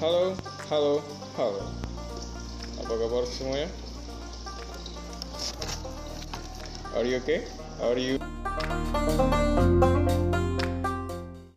Halo, halo, halo. Apa kabar semuanya? Are you okay? Are you?